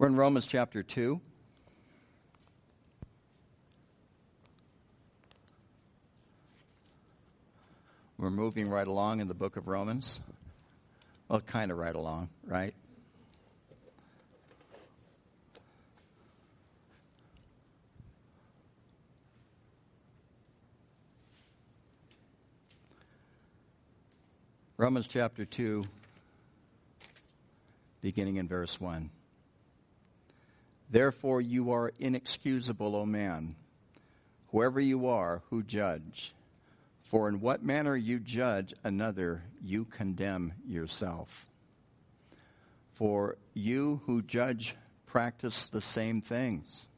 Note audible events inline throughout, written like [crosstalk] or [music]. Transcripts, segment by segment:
We're in Romans chapter 2. We're moving right along in the book of Romans. Well, kind of right along, right? Romans chapter 2, beginning in verse 1. Therefore, you are inexcusable, O man, whoever you are who judge. For in what manner you judge another, you condemn yourself. For you who judge practice the same things.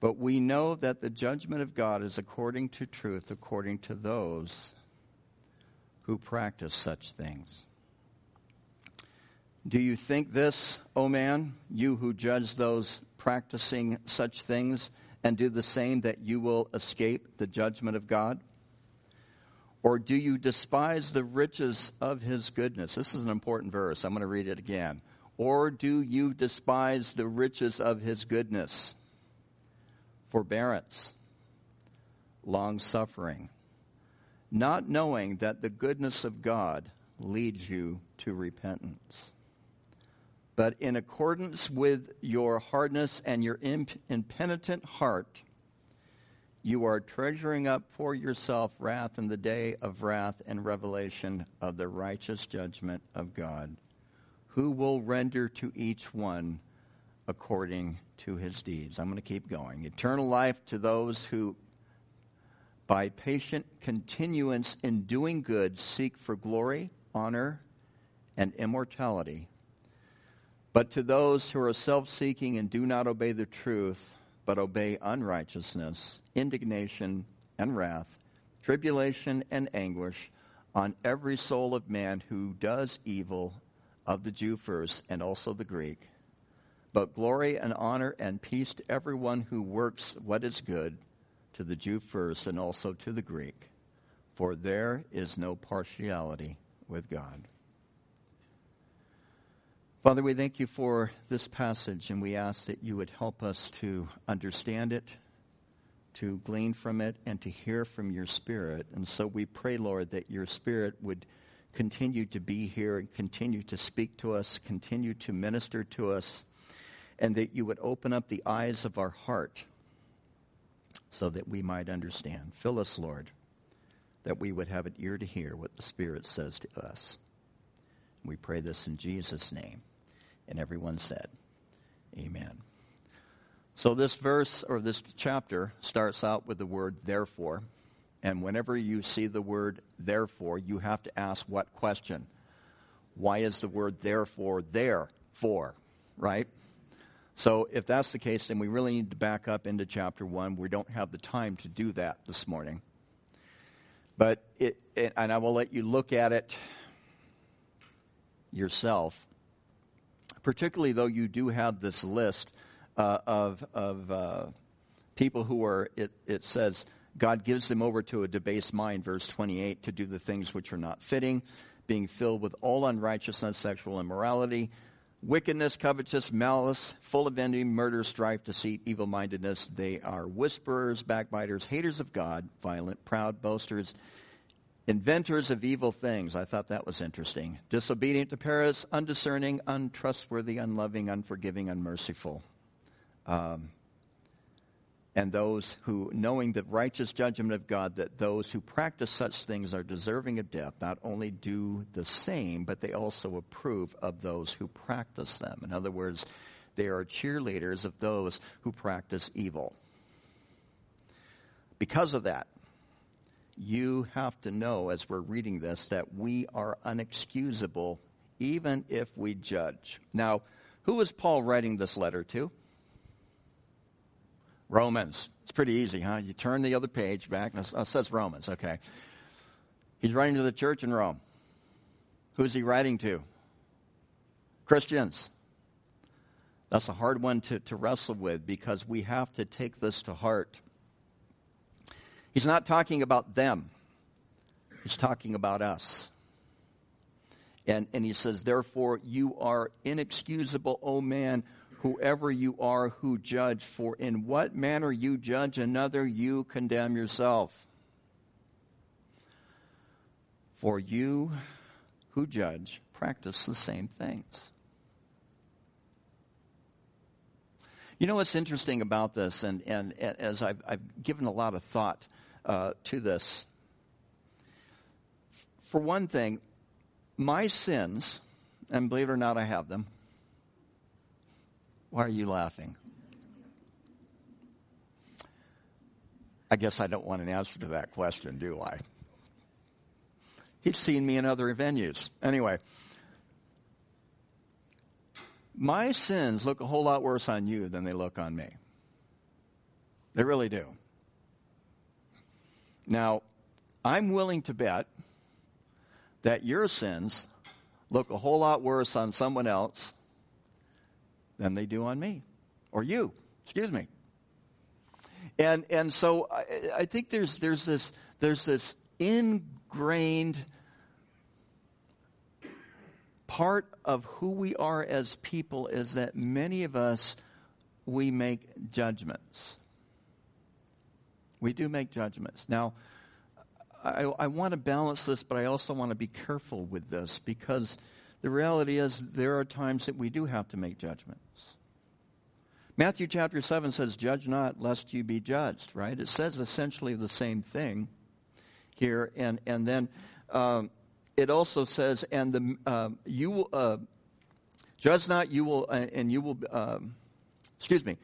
But we know that the judgment of God is according to truth, according to those who practice such things. Do you think this, O man, you who judge those practicing such things, and do the same, that you will escape the judgment of God? Or do you despise the riches of his goodness? This is an important verse. I'm going to read it again. Or do you despise the riches of his goodness? Forbearance, long suffering not knowing that the goodness of God leads you to repentance. But in accordance with your hardness and your impenitent heart, you are treasuring up for yourself wrath in the day of wrath and revelation of the righteous judgment of God, who will render to each one according to his deeds. I'm going to keep going. Eternal life to those who by patient continuance in doing good, seek for glory, honor, and immortality. But to those who are self seeking and do not obey the truth, but obey unrighteousness, indignation, and wrath, tribulation and anguish on every soul of man who does evil, of the Jew first, and also the Greek. But glory and honor and peace to everyone who works what is good to the Jew first and also to the Greek, for there is no partiality with God. Father, we thank you for this passage, and we ask that you would help us to understand it, to glean from it, and to hear from your Spirit. And so we pray, Lord, that your Spirit would continue to be here and continue to speak to us, continue to minister to us, and that you would open up the eyes of our heart so that we might understand. Fill us, Lord, that we would have an ear to hear what the Spirit says to us. We pray this in Jesus' name. And everyone said, Amen. So this verse or this chapter starts out with the word therefore. And whenever you see the word therefore, you have to ask what question? Why is the word therefore there for? Right? So if that's the case, then we really need to back up into chapter 1. We don't have the time to do that this morning. But it, it and I will let you look at it yourself, particularly though you do have this list uh, of, of uh, people who are, it, it says, God gives them over to a debased mind, verse 28, to do the things which are not fitting, being filled with all unrighteousness, sexual immorality, wickedness, covetous, malice, full of envy, murder, strife, deceit, evil mindedness. They are whisperers, backbiters, haters of God, violent, proud, boasters, inventors of evil things. I thought that was interesting. Disobedient to parents, undiscerning, untrustworthy, unloving, unforgiving, unmerciful. Um, and those who, knowing the righteous judgment of God, that those who practice such things are deserving of death, not only do the same, but they also approve of those who practice them. In other words, they are cheerleaders of those who practice evil. Because of that, you have to know as we're reading this that we are unexcusable even if we judge. Now, who was Paul writing this letter to? Romans. It's pretty easy, huh? You turn the other page back, and it says Romans, okay. He's writing to the church in Rome. Who's he writing to? Christians. That's a hard one to, to wrestle with because we have to take this to heart. He's not talking about them, he's talking about us. And, and he says, Therefore, you are inexcusable, O man, whoever you are who judge, for in what manner you judge another, you condemn yourself. For you who judge practice the same things. You know what's interesting about this, and, and, as I've, I've, given a lot of thought uh, to this, for one thing, my sins, and believe it or not, I have them. Why are you laughing? I guess I don't want an answer to that question, do I? He's seen me in other venues. Anyway, my sins look a whole lot worse on you than they look on me. They really do. Now, I'm willing to bet that your sins look a whole lot worse on someone else than they do on me or you. Excuse me. And and so I, I think there's there's this there's this ingrained part of who we are as people is that many of us we make judgments. We do make judgments. Now, I, I want to balance this, but I also want to be careful with this because the reality is there are times that we do have to make judgments. Matthew chapter 7 says, Judge not, lest you be judged, right? It says essentially the same thing here. And, and then um, it also says, and the, uh, you will, uh, judge not, you will, uh, and you will, um, excuse me,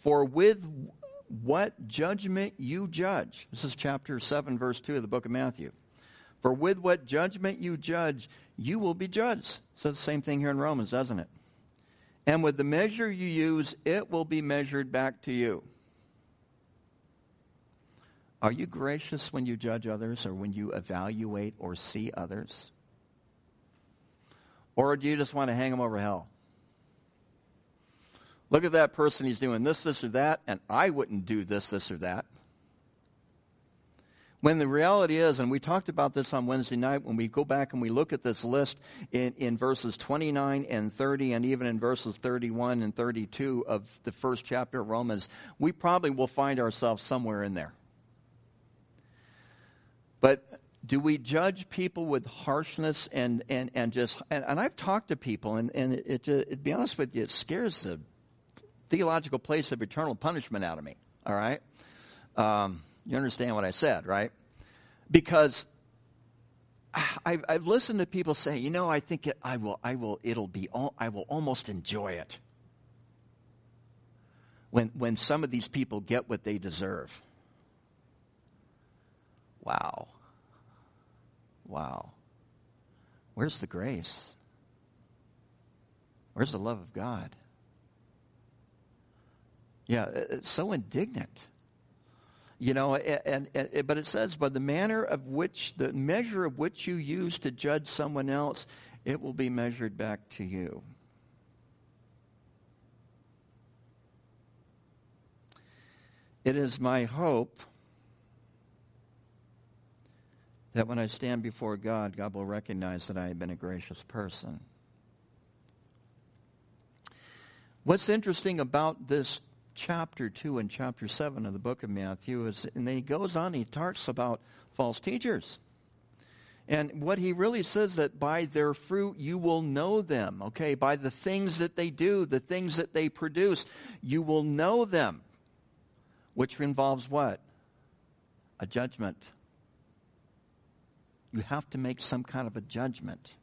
for with what judgment you judge. This is chapter 7, verse 2 of the book of Matthew. For with what judgment you judge, you will be judged. Says the same thing here in Romans, doesn't it? And with the measure you use, it will be measured back to you. Are you gracious when you judge others or when you evaluate or see others? Or do you just want to hang them over hell? Look at that person, he's doing this, this, or that, and I wouldn't do this, this, or that. When the reality is, and we talked about this on Wednesday night, when we go back and we look at this list in, in verses 29 and 30, and even in verses 31 and 32 of the first chapter of Romans, we probably will find ourselves somewhere in there. But do we judge people with harshness and, and, and just, and, and I've talked to people, and, and it, it, to be honest with you, it scares the theological place of eternal punishment out of me, all right? Um, you understand what I said, right? Because I've, I've listened to people say, you know, I think it, I will, I will, it'll be, all, I will almost enjoy it when, when some of these people get what they deserve. Wow. Wow. Where's the grace? Where's the love of God? Yeah, it's so indignant. You know, and, and, but it says, by the manner of which, the measure of which you use to judge someone else, it will be measured back to you. It is my hope that when I stand before God, God will recognize that I have been a gracious person. What's interesting about this chapter 2 and chapter 7 of the book of Matthew is, and he goes on, he talks about false teachers. And what he really says that by their fruit you will know them, okay? By the things that they do, the things that they produce, you will know them. Which involves what? A judgment. You have to make some kind of a judgment.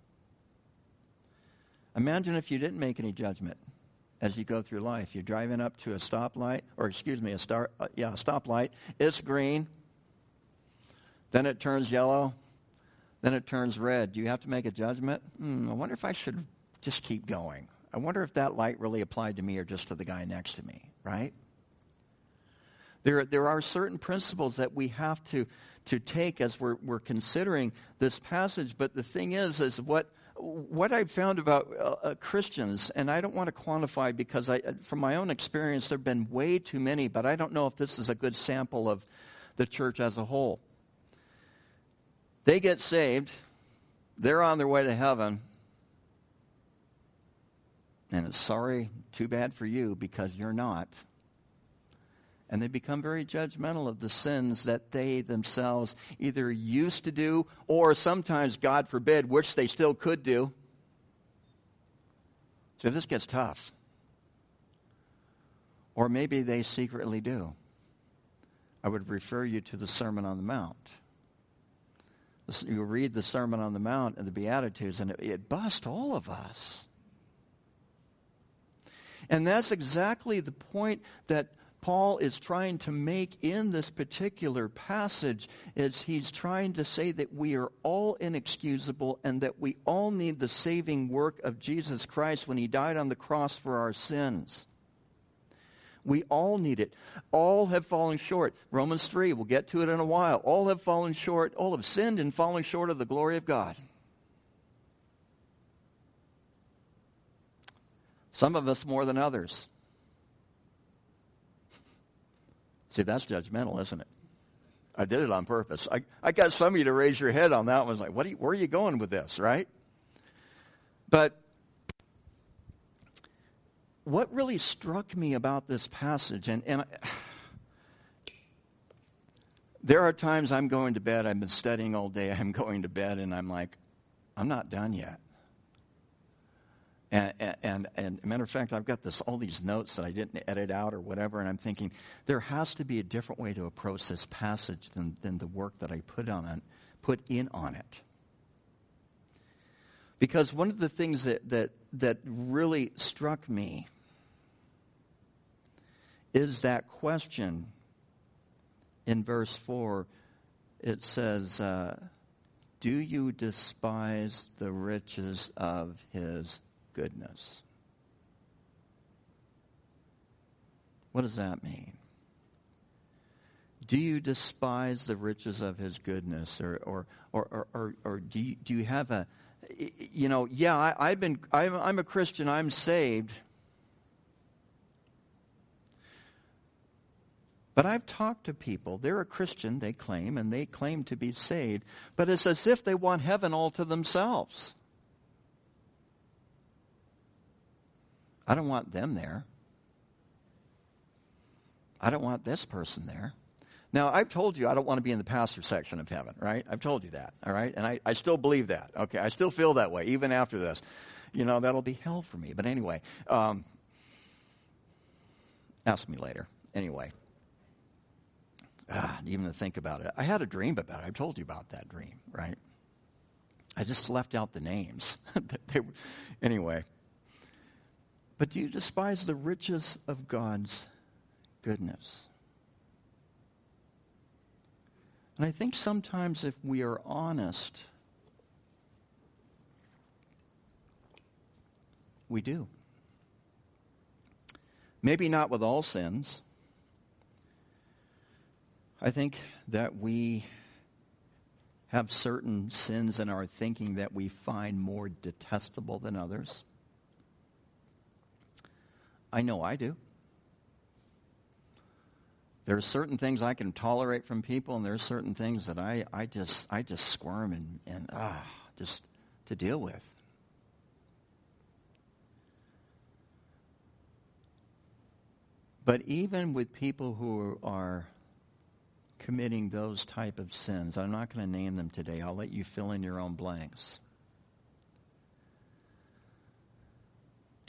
Imagine if you didn't make any judgment as you go through life. You're driving up to a stoplight, or excuse me, a star, uh, yeah, a stoplight. It's green. Then it turns yellow. Then it turns red. Do you have to make a judgment? Hmm, I wonder if I should just keep going. I wonder if that light really applied to me or just to the guy next to me, right? There, there are certain principles that we have to, to take as we're, we're considering this passage, but the thing is, is what, what I've found about uh, uh, Christians, and I don't want to quantify because I, uh, from my own experience, there have been way too many, but I don't know if this is a good sample of the church as a whole. They get saved, they're on their way to heaven, And it's sorry, too bad for you because you're not. And they become very judgmental of the sins that they themselves either used to do or sometimes, God forbid, which they still could do. So this gets tough. Or maybe they secretly do. I would refer you to the Sermon on the Mount. You read the Sermon on the Mount and the Beatitudes, and it, it busts all of us. And that's exactly the point that Paul is trying to make in this particular passage is he's trying to say that we are all inexcusable and that we all need the saving work of Jesus Christ when he died on the cross for our sins. We all need it. All have fallen short. Romans 3, we'll get to it in a while. All have fallen short. All have sinned and fallen short of the glory of God. Some of us more than others. See, that's judgmental, isn't it? I did it on purpose. I, I got some of you to raise your head on that one. Like, what you, where are you going with this, right? But what really struck me about this passage, and, and I, there are times I'm going to bed, I've been studying all day, I'm going to bed, and I'm like, I'm not done yet. And, and, and, matter of fact, I've got this, all these notes that I didn't edit out or whatever, and I'm thinking there has to be a different way to approach this passage than, than the work that I put on it, put in on it. Because one of the things that, that, that really struck me is that question in verse 4. It says, uh, Do you despise the riches of his goodness. What does that mean? Do you despise the riches of his goodness? Or, or, or, or, or, do, you, do you have a, you know, yeah, I, have been, I'm, I'm a Christian, I'm saved. But I've talked to people, they're a Christian, they claim, and they claim to be saved, but it's as if they want heaven all to themselves. I don't want them there. I don't want this person there. Now, I've told you I don't want to be in the pastor section of heaven, right? I've told you that, all right? And I, I still believe that, okay? I still feel that way, even after this. You know, that'll be hell for me. But anyway, um, ask me later. Anyway, ah, even to think about it. I had a dream about it. I told you about that dream, right? I just left out the names. [laughs] they, anyway, but do you despise the riches of God's goodness? And I think sometimes if we are honest, we do. Maybe not with all sins. I think that we have certain sins in our thinking that we find more detestable than others. I know I do. There are certain things I can tolerate from people, and there are certain things that I, I just I just squirm and, and ah just to deal with. But even with people who are committing those type of sins, I'm not going to name them today. I'll let you fill in your own blanks.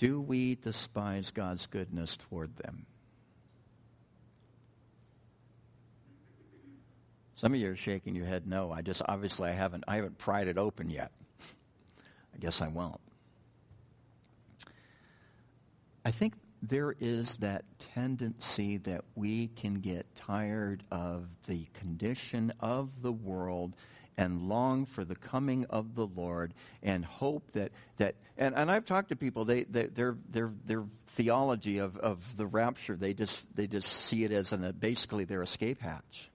Do we despise God's goodness toward them? Some of you are shaking your head no. I just obviously I haven't I haven't pried it open yet. [laughs] I guess I won't. I think there is that tendency that we can get tired of the condition of the world and long for the coming of the Lord and hope that, that and, and I've talked to people, they, they, their, their, their theology of, of the rapture, they just, they just see it as an, basically their escape hatch.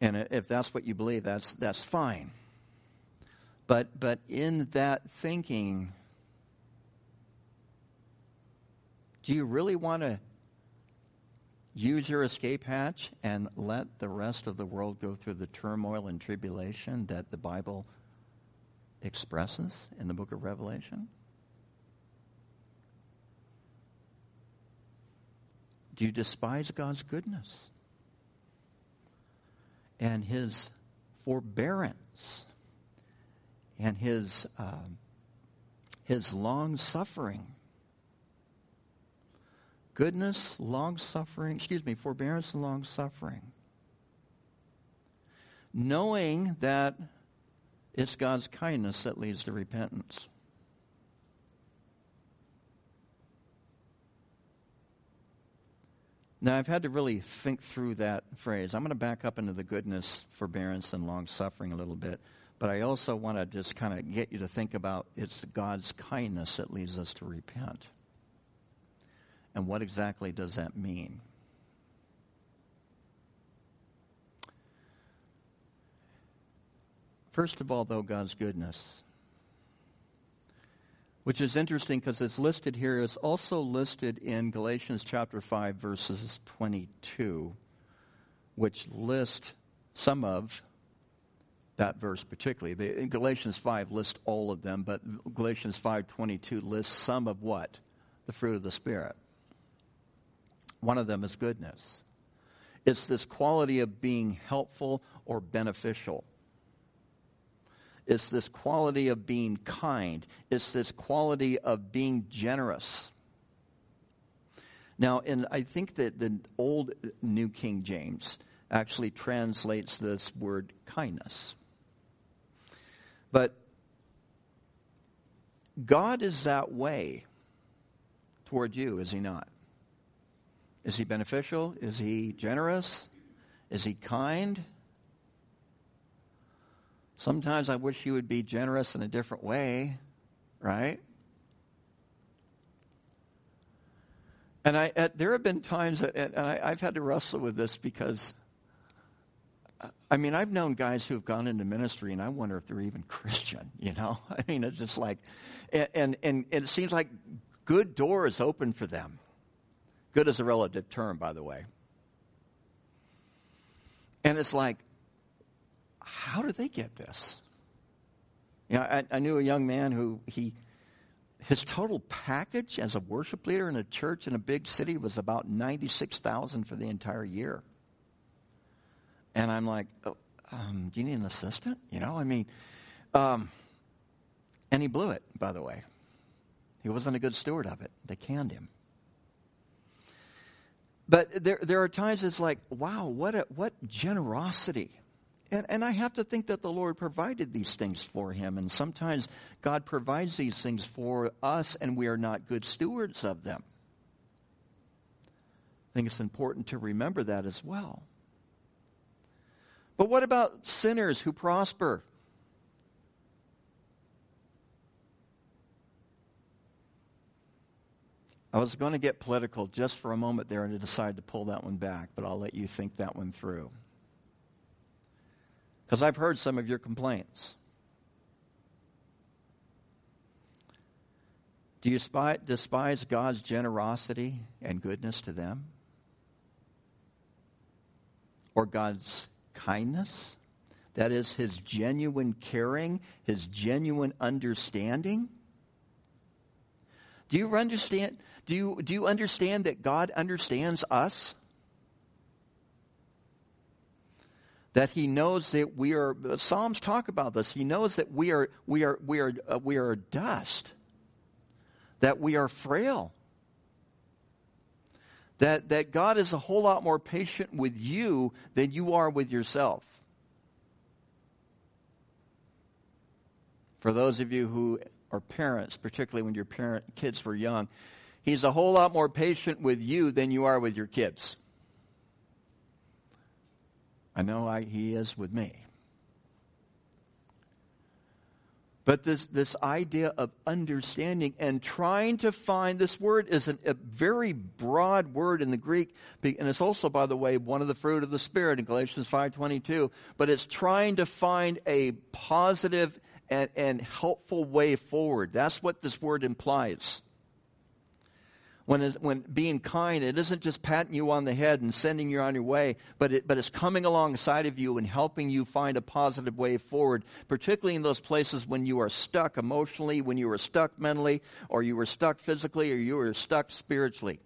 And if that's what you believe, that's, that's fine. But, but in that thinking, do you really want to use your escape hatch and let the rest of the world go through the turmoil and tribulation that the Bible expresses in the book of Revelation? Do you despise God's goodness and His forbearance and His um, His long suffering? Goodness, long suffering, excuse me, forbearance and long suffering. Knowing that it's God's kindness that leads to repentance. Now, I've had to really think through that phrase. I'm going to back up into the goodness, forbearance, and long suffering a little bit. But I also want to just kind of get you to think about it's God's kindness that leads us to repent. And what exactly does that mean? First of all, though, God's goodness, which is interesting because it's listed here, is also listed in Galatians chapter 5, verses 22, which list some of that verse particularly. The, Galatians 5 lists all of them, but Galatians 5.22 lists some of what? The fruit of the Spirit. One of them is goodness. It's this quality of being helpful or beneficial. It's this quality of being kind. It's this quality of being generous. Now, and I think that the old New King James actually translates this word kindness. But God is that way toward you, is he not? Is he beneficial? Is he generous? Is he kind? Sometimes I wish he would be generous in a different way, right? And I, at, there have been times that and I, I've had to wrestle with this because, I mean, I've known guys who have gone into ministry, and I wonder if they're even [laughs] Christian. You know, I mean, it's just like, and and, and it seems like good doors open for them. Good is a relative term, by the way. And it's like, how do they get this? You know, I, I knew a young man who he his total package as a worship leader in a church in a big city was about ninety six thousand for the entire year. And I'm like, oh, um, do you need an assistant? You know, I mean, um, and he blew it. By the way, he wasn't a good steward of it. They canned him. But there, there are times it's like, wow, what a, what generosity and, and I have to think that the Lord provided these things for him. And sometimes God provides these things for us, and we are not good stewards of them. I think it's important to remember that as well. But what about sinners who prosper? I was going to get political just for a moment there and I decided to pull that one back, but I'll let you think that one through. Because I've heard some of your complaints. Do you despise God's generosity and goodness to them? Or God's kindness? That is, his genuine caring, his genuine understanding? Do you understand? Do you, do you understand that God understands us? that he knows that we are psalms talk about this. He knows that we are we are we are uh, we are dust. That we are frail. That that god is a whole lot more patient with you than you are with yourself. For those of you who are parents particularly when your parent kids were young he's a whole lot more patient with you than you are with your kids I know I, he is with me. But this, this idea of understanding and trying to find this word is an, a very broad word in the Greek, and it's also, by the way, one of the fruit of the Spirit in Galatians 5.22. But it's trying to find a positive and, and helpful way forward. That's what this word implies. When, when being kind, it isn't just patting you on the head and sending you on your way, but, it, but it's coming alongside of you and helping you find a positive way forward, particularly in those places when you are stuck emotionally, when you are stuck mentally, or you were stuck physically, or you were stuck spiritually.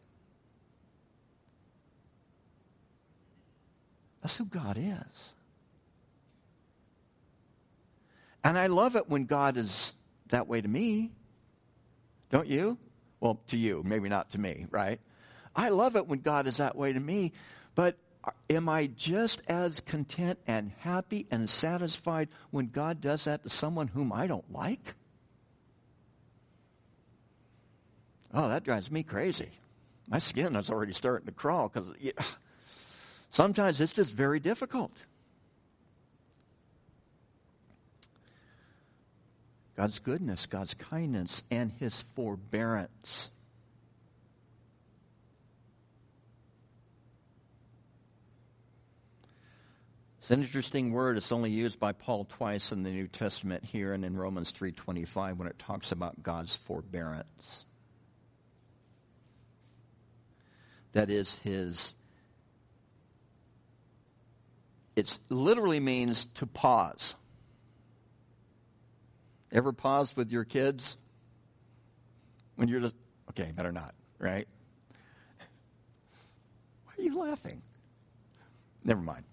That's who God is. And I love it when God is that way to me. Don't you? Well, to you, maybe not to me, right? I love it when God is that way to me, but am I just as content and happy and satisfied when God does that to someone whom I don't like? Oh, that drives me crazy. My skin is already starting to crawl because [sighs] sometimes it's just very difficult. God's goodness, God's kindness, and his forbearance. It's an interesting word. It's only used by Paul twice in the New Testament here and in Romans 3:25 when it talks about God's forbearance. That is his it literally means to pause. Ever paused with your kids when you're just, okay, better not, right? Why are you laughing? Never mind.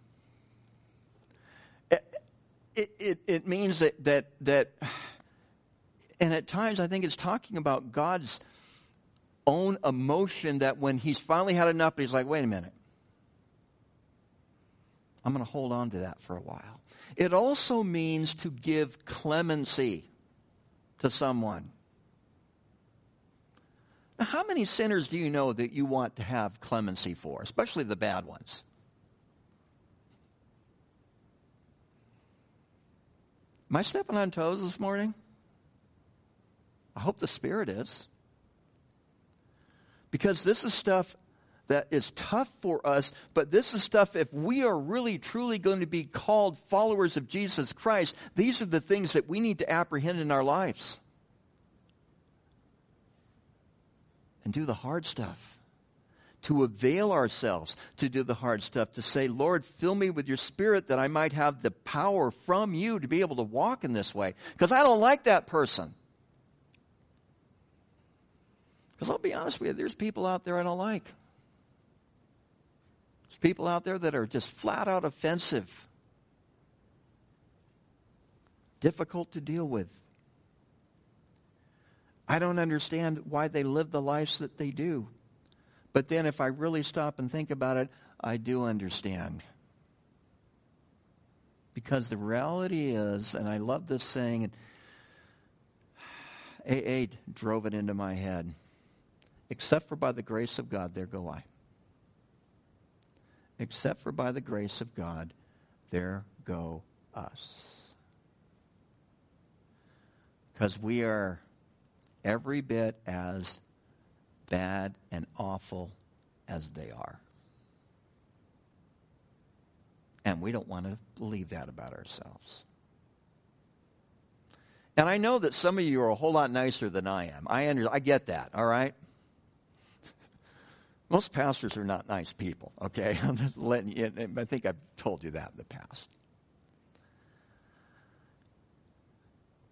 It, it, it, means that, that, that, and at times I think it's talking about God's own emotion that when he's finally had enough, he's like, wait a minute. I'm going to hold on to that for a while. It also means to give clemency to someone. Now, how many sinners do you know that you want to have clemency for, especially the bad ones? Am I stepping on toes this morning? I hope the Spirit is. Because this is stuff that is tough for us, but this is stuff, if we are really truly going to be called followers of Jesus Christ, these are the things that we need to apprehend in our lives. And do the hard stuff. To avail ourselves to do the hard stuff, to say, Lord, fill me with your spirit that I might have the power from you to be able to walk in this way. Because I don't like that person. Because I'll be honest with you, there's people out there I don't like. There's people out there that are just flat out offensive, difficult to deal with. I don't understand why they live the lives that they do. But then, if I really stop and think about it, I do understand. Because the reality is, and I love this saying, AA drove it into my head. Except for by the grace of God, there go I except for by the grace of God, there go us. Because we are every bit as bad and awful as they are. And we don't want to believe that about ourselves. And I know that some of you are a whole lot nicer than I am. I, under, I get that, all right? Most pastors are not nice people, okay? [laughs] I'm just letting you, I think I've told you that in the past.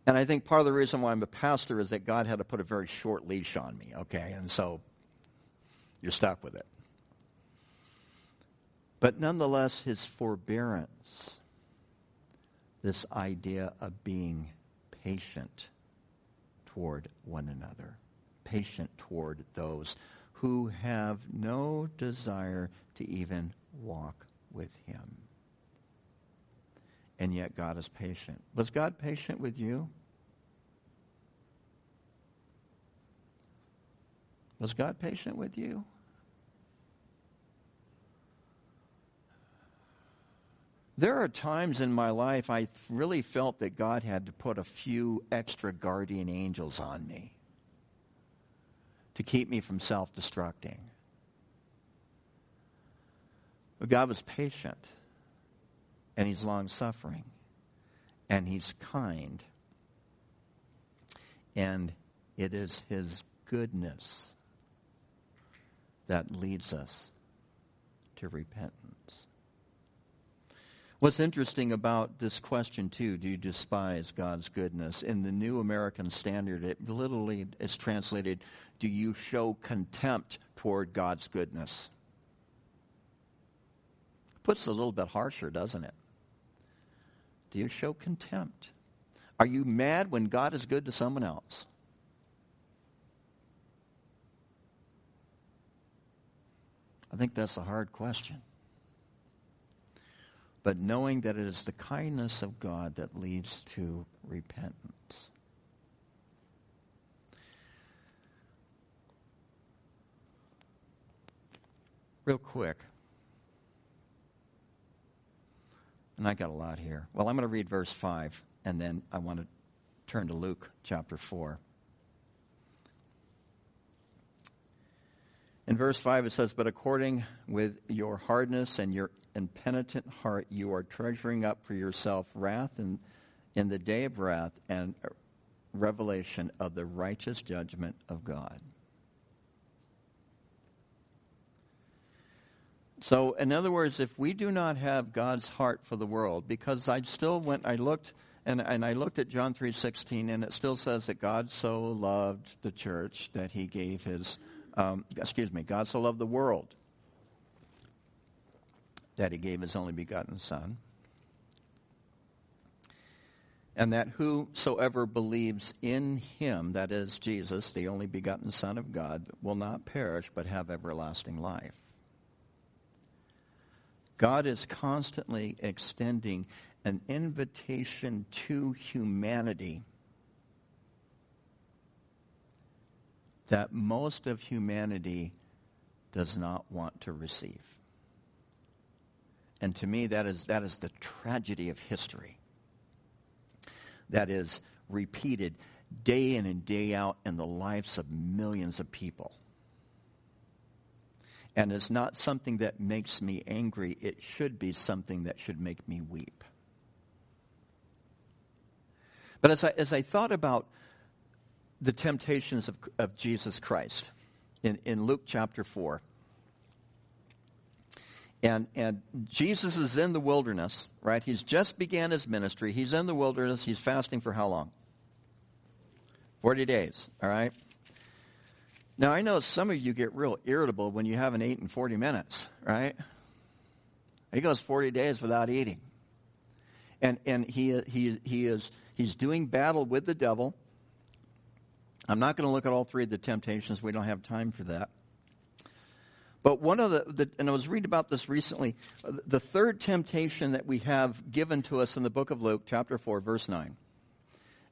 And I think part of the reason why I'm a pastor is that God had to put a very short leash on me, okay? And so you're stuck with it. But nonetheless, his forbearance, this idea of being patient toward one another, patient toward those who have no desire to even walk with him. And yet God is patient. Was God patient with you? Was God patient with you? There are times in my life I really felt that God had to put a few extra guardian angels on me to keep me from self destructing. But God was patient, and He's long suffering, and He's kind. And it is His goodness that leads us to repentance. What's interesting about this question, too, do you despise God's goodness? In the New American Standard, it literally is translated, do you show contempt toward God's goodness? Puts it a little bit harsher, doesn't it? Do you show contempt? Are you mad when God is good to someone else? I think that's a hard question but knowing that it is the kindness of God that leads to repentance. Real quick. And I got a lot here. Well, I'm going to read verse 5, and then I want to turn to Luke chapter 4. In verse 5, it says, But according with your hardness and your impenitent heart, you are treasuring up for yourself wrath in, in the day of wrath and revelation of the righteous judgment of God. So, in other words, if we do not have God's heart for the world, because I still went, I looked, and, and I looked at John 3.16, and it still says that God so loved the church that he gave his, um, excuse me, God so loved the world that he gave his only begotten Son. And that whosoever believes in him, that is Jesus, the only begotten Son of God, will not perish but have everlasting life. God is constantly extending an invitation to humanity that most of humanity does not want to receive. And to me, that is, that is the tragedy of history. That is repeated day in and day out in the lives of millions of people. And it's not something that makes me angry. It should be something that should make me weep. But as I, as I thought about the temptations of, of Jesus Christ in, in Luke chapter 4, and, and Jesus is in the wilderness, right? He's just began his ministry. He's in the wilderness. He's fasting for how long? 40 days, all right? Now, I know some of you get real irritable when you haven't eaten 40 minutes, right? He goes 40 days without eating. And, and he, he, he is, he's doing battle with the devil. I'm not going to look at all three of the temptations. We don't have time for that. But one of the, the, and I was reading about this recently, the third temptation that we have given to us in the book of Luke, chapter 4, verse 9.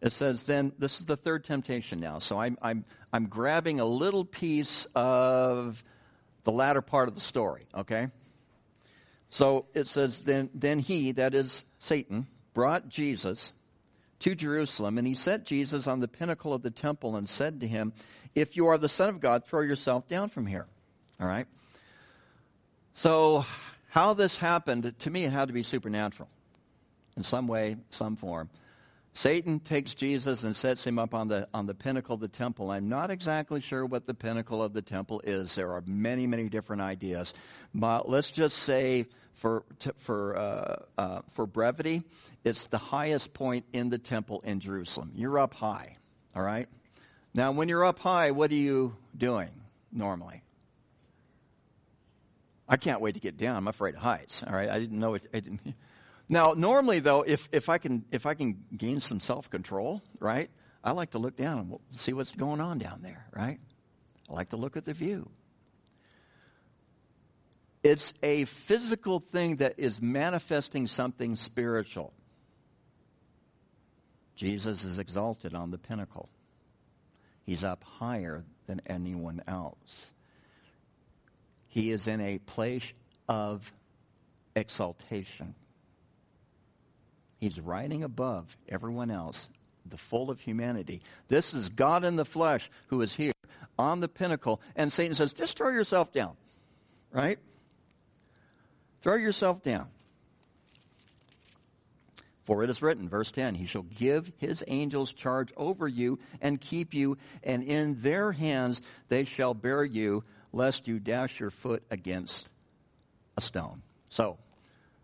It says, then, this is the third temptation now. So I'm, I'm, I'm grabbing a little piece of the latter part of the story, okay? So it says, then, then he, that is Satan, brought Jesus to Jerusalem, and he set Jesus on the pinnacle of the temple and said to him, If you are the Son of God, throw yourself down from here. All right? So, how this happened, to me, it had to be supernatural in some way, some form. Satan takes Jesus and sets him up on the, on the pinnacle of the temple. I'm not exactly sure what the pinnacle of the temple is. There are many, many different ideas. But let's just say, for, for, uh, uh, for brevity, it's the highest point in the temple in Jerusalem. You're up high, all right? Now, when you're up high, what are you doing normally? I can't wait to get down. I'm afraid of heights. All right, I didn't know it. I didn't. [laughs] Now, normally though, if, if I can if I can gain some self control, right, I like to look down and see what's going on down there. Right, I like to look at the view. It's a physical thing that is manifesting something spiritual. Jesus is exalted on the pinnacle. He's up higher than anyone else. He is in a place of exaltation. He's riding above everyone else, the full of humanity. This is God in the flesh who is here on the pinnacle. And Satan says, just throw yourself down, right? Throw yourself down. For it is written, verse 10, He shall give His angels charge over you and keep you, and in their hands they shall bear you lest you dash your foot against a stone. So,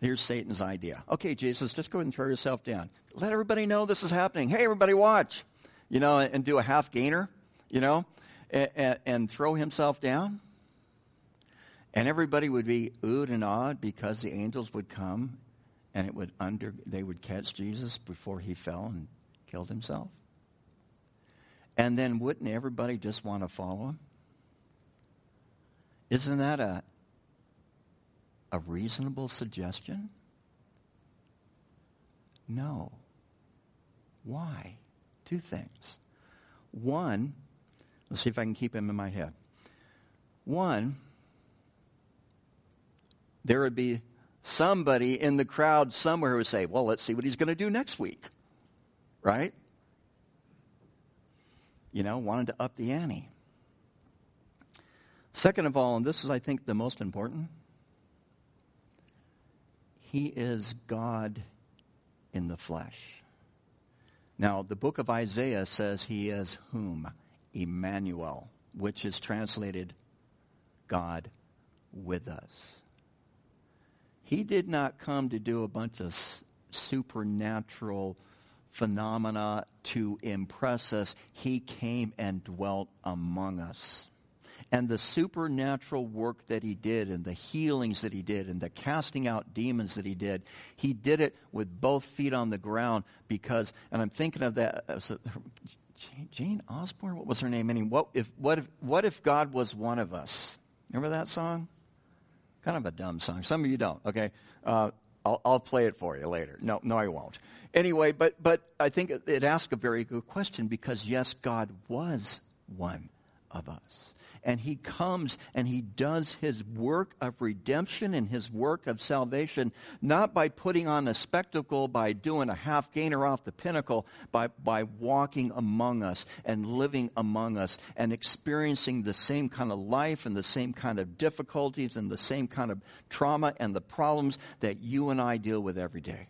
here's Satan's idea. Okay, Jesus, just go ahead and throw yourself down. Let everybody know this is happening. Hey, everybody, watch. You know, and do a half gainer, you know, and, and throw himself down. And everybody would be oohed and awed because the angels would come and it would under they would catch Jesus before he fell and killed himself. And then wouldn't everybody just want to follow him? Isn't that a a reasonable suggestion? No. Why? Two things. One, let's see if I can keep him in my head. One, there would be somebody in the crowd somewhere who would say, Well, let's see what he's going to do next week. Right? You know, wanted to up the ante. Second of all, and this is, I think, the most important, he is God in the flesh. Now, the book of Isaiah says he is whom? Emmanuel, which is translated God with us. He did not come to do a bunch of supernatural phenomena to impress us. He came and dwelt among us. And the supernatural work that he did, and the healings that he did, and the casting out demons that he did, he did it with both feet on the ground because, and I'm thinking of that, uh, Jane Osborne, what was her name? Meaning, what if, what if, what if God was one of us? Remember that song? Kind of a dumb song. Some of you don't. Okay, uh, I'll, I'll play it for you later. No, no, I won't. Anyway, but but I think it, it asks a very good question because yes, God was one of us and he comes and he does his work of redemption and his work of salvation, not by putting on a spectacle, by doing a half gainer off the pinnacle, by, by walking among us and living among us and experiencing the same kind of life and the same kind of difficulties and the same kind of trauma and the problems that you and I deal with every day.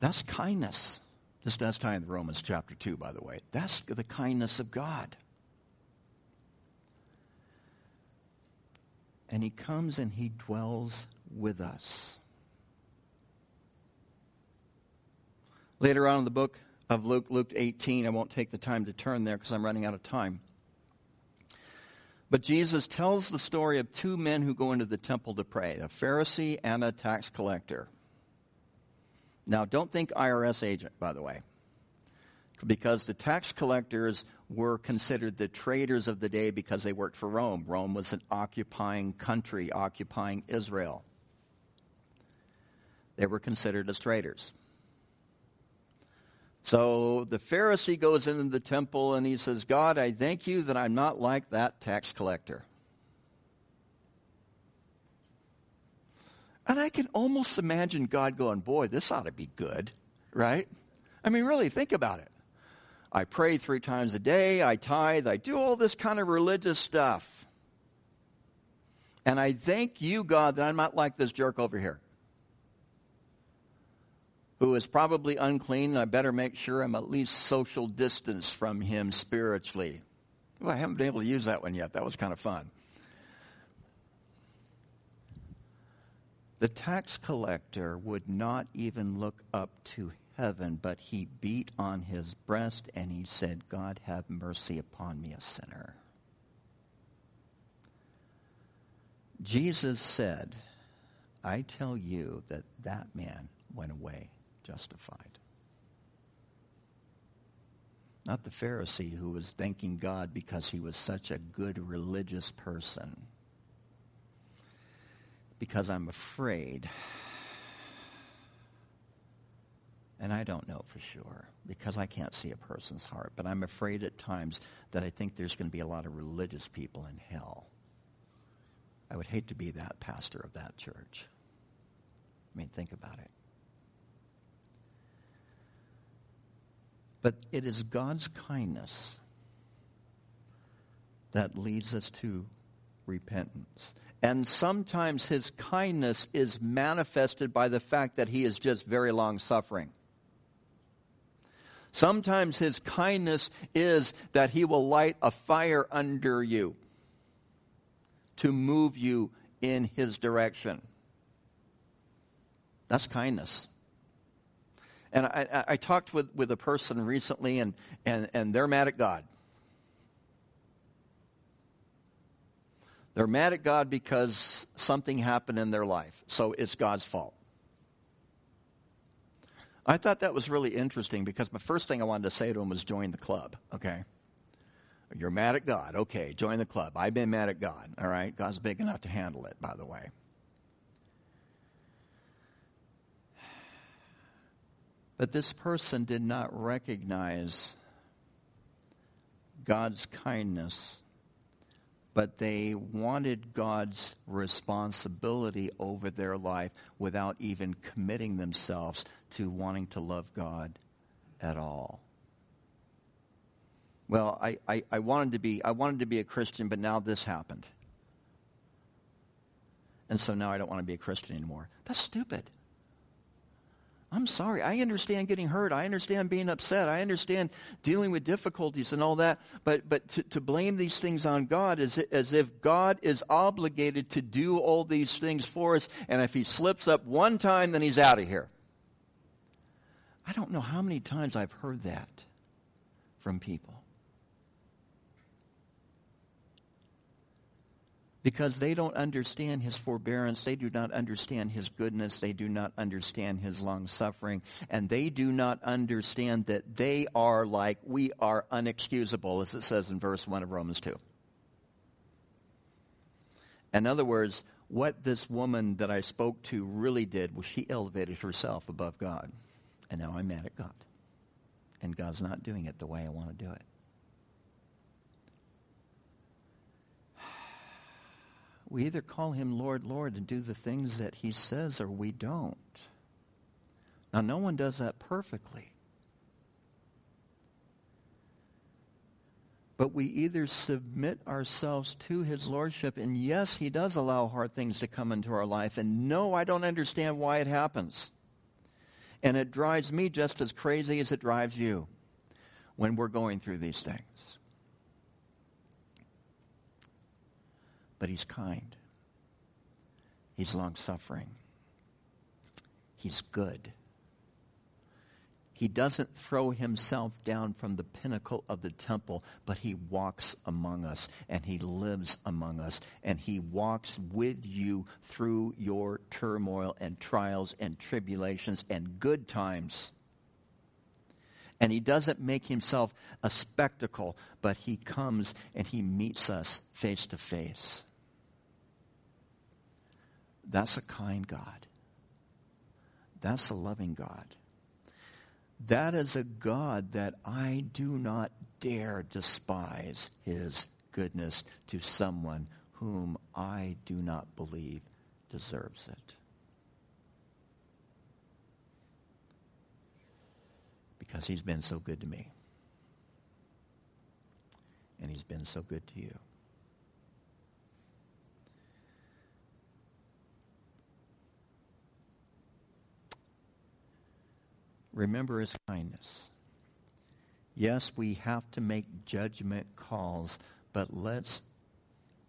That's kindness. This does tie into Romans chapter 2, by the way. That's the kindness of God. And he comes and he dwells with us. Later on in the book of Luke, Luke 18, I won't take the time to turn there because I'm running out of time. But Jesus tells the story of two men who go into the temple to pray a Pharisee and a tax collector. Now, don't think IRS agent, by the way, because the tax collectors were considered the traitors of the day because they worked for Rome. Rome was an occupying country, occupying Israel. They were considered as traitors. So the Pharisee goes into the temple and he says, God, I thank you that I'm not like that tax collector. And I can almost imagine God going, Boy, this ought to be good, right? I mean, really, think about it. I pray three times a day, I tithe, I do all this kind of religious stuff. And I thank you, God, that I'm not like this jerk over here who is probably unclean, and I better make sure I'm at least social distance from him spiritually. Well, I haven't been able to use that one yet. That was kind of fun. The tax collector would not even look up to heaven, but he beat on his breast and he said, God, have mercy upon me, a sinner. Jesus said, I tell you that that man went away justified. Not the Pharisee who was thanking God because he was such a good religious person because I'm afraid. And I don't know for sure because I can't see a person's heart, but I'm afraid at times that I think there's going to be a lot of religious people in hell. I would hate to be that pastor of that church. I mean, think about it. But it is God's kindness that leads us to repentance. And sometimes his kindness is manifested by the fact that he is just very long suffering. Sometimes his kindness is that he will light a fire under you to move you in his direction. That's kindness. And I, I, talked with, with a person recently, and, and, and they're mad at God. They're mad at God because something happened in their life, so it's God's fault. I thought that was really interesting because the first thing I wanted to say to him was join the club, okay? You're mad at God. Okay, join the club. I've been mad at God, all right? God's big enough to handle it, by the way. But this person did not recognize God's kindness, but they wanted God's responsibility over their life without even committing themselves to wanting to love God at all. Well, I, I, I, wanted to be I wanted to be a Christian, but now this happened. And so now I don't want to be a Christian anymore. That's stupid. I'm sorry. I understand getting hurt. I understand being upset. I understand dealing with difficulties and all that. But, but to, to blame these things on God is as if God is obligated to do all these things for us. And if he slips up one time, then he's out of here. I don't know how many times I've heard that from people. Because they don't understand his forbearance. They do not understand his goodness. They do not understand his long suffering. And they do not understand that they are like we are unexcusable, as it says in verse 1 of Romans 2. In other words, what this woman that I spoke to really did was she elevated herself above God. And now I'm mad at God. And God's not doing it the way I want to do it. We either call him Lord, Lord, and do the things that he says, or we don't. Now, no one does that perfectly. But we either submit ourselves to his lordship, and yes, he does allow hard things to come into our life, and no, I don't understand why it happens. And it drives me just as crazy as it drives you when we're going through these things. But he's kind. He's long suffering. He's good. He doesn't throw himself down from the pinnacle of the temple, but he walks among us and he lives among us and he walks with you through your turmoil and trials and tribulations and good times. And he doesn't make himself a spectacle, but he comes and he meets us face to face. That's a kind God. That's a loving God. That is a God that I do not dare despise his goodness to someone whom I do not believe deserves it. Because he's been so good to me. And he's been so good to you. Remember his kindness. Yes, we have to make judgment calls, but let's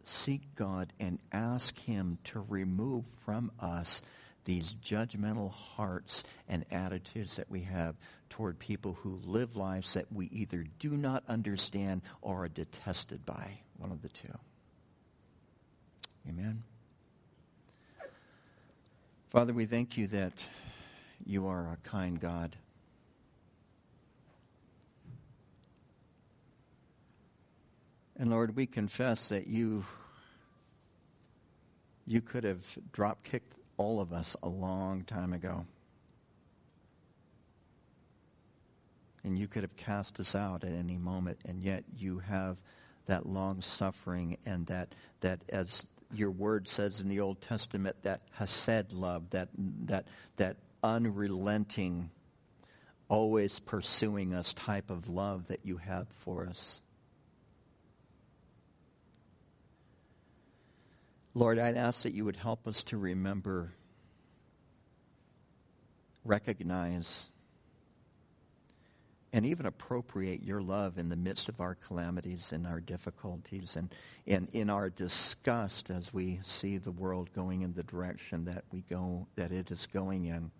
seek God and ask him to remove from us these judgmental hearts and attitudes that we have toward people who live lives that we either do not understand or are detested by. One of the two. Amen. Father, we thank you that you are a kind God. And Lord, we confess that you you could have drop kicked all of us a long time ago. And you could have cast us out at any moment, and yet you have that long suffering and that that as your word says in the Old Testament, that hesed love, that that that unrelenting, always pursuing us type of love that you have for us. Lord, I'd ask that you would help us to remember, recognize, and even appropriate your love in the midst of our calamities and our difficulties and, and in our disgust as we see the world going in the direction that we go that it is going in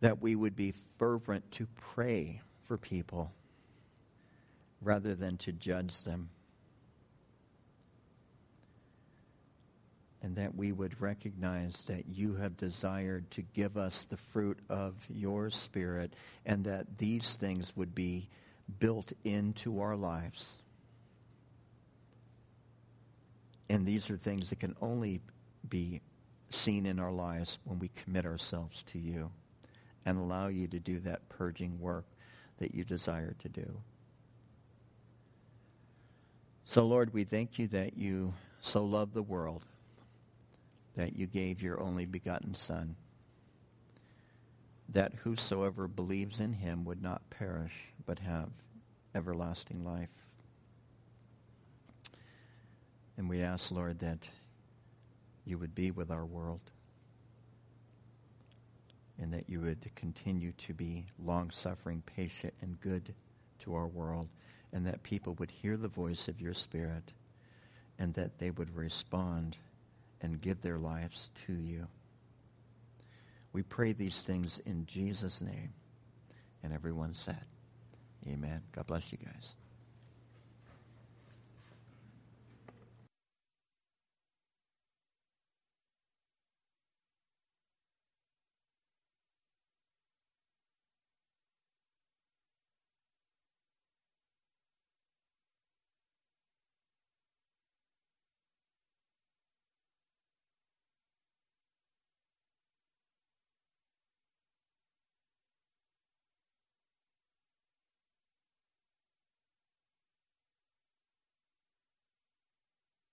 that we would be fervent to pray for people rather than to judge them and that we would recognize that you have desired to give us the fruit of your Spirit, and that these things would be built into our lives. And these are things that can only be seen in our lives when we commit ourselves to you and allow you to do that purging work that you desire to do. So, Lord, we thank you that you so love the world that you gave your only begotten Son, that whosoever believes in him would not perish, but have everlasting life. And we ask, Lord, that you would be with our world and that you would continue to be long suffering, patient, and good to our world, and that people would hear the voice of your Spirit and that they would respond and give their lives to you. We pray these things in Jesus' name. And everyone said, Amen. God bless you guys.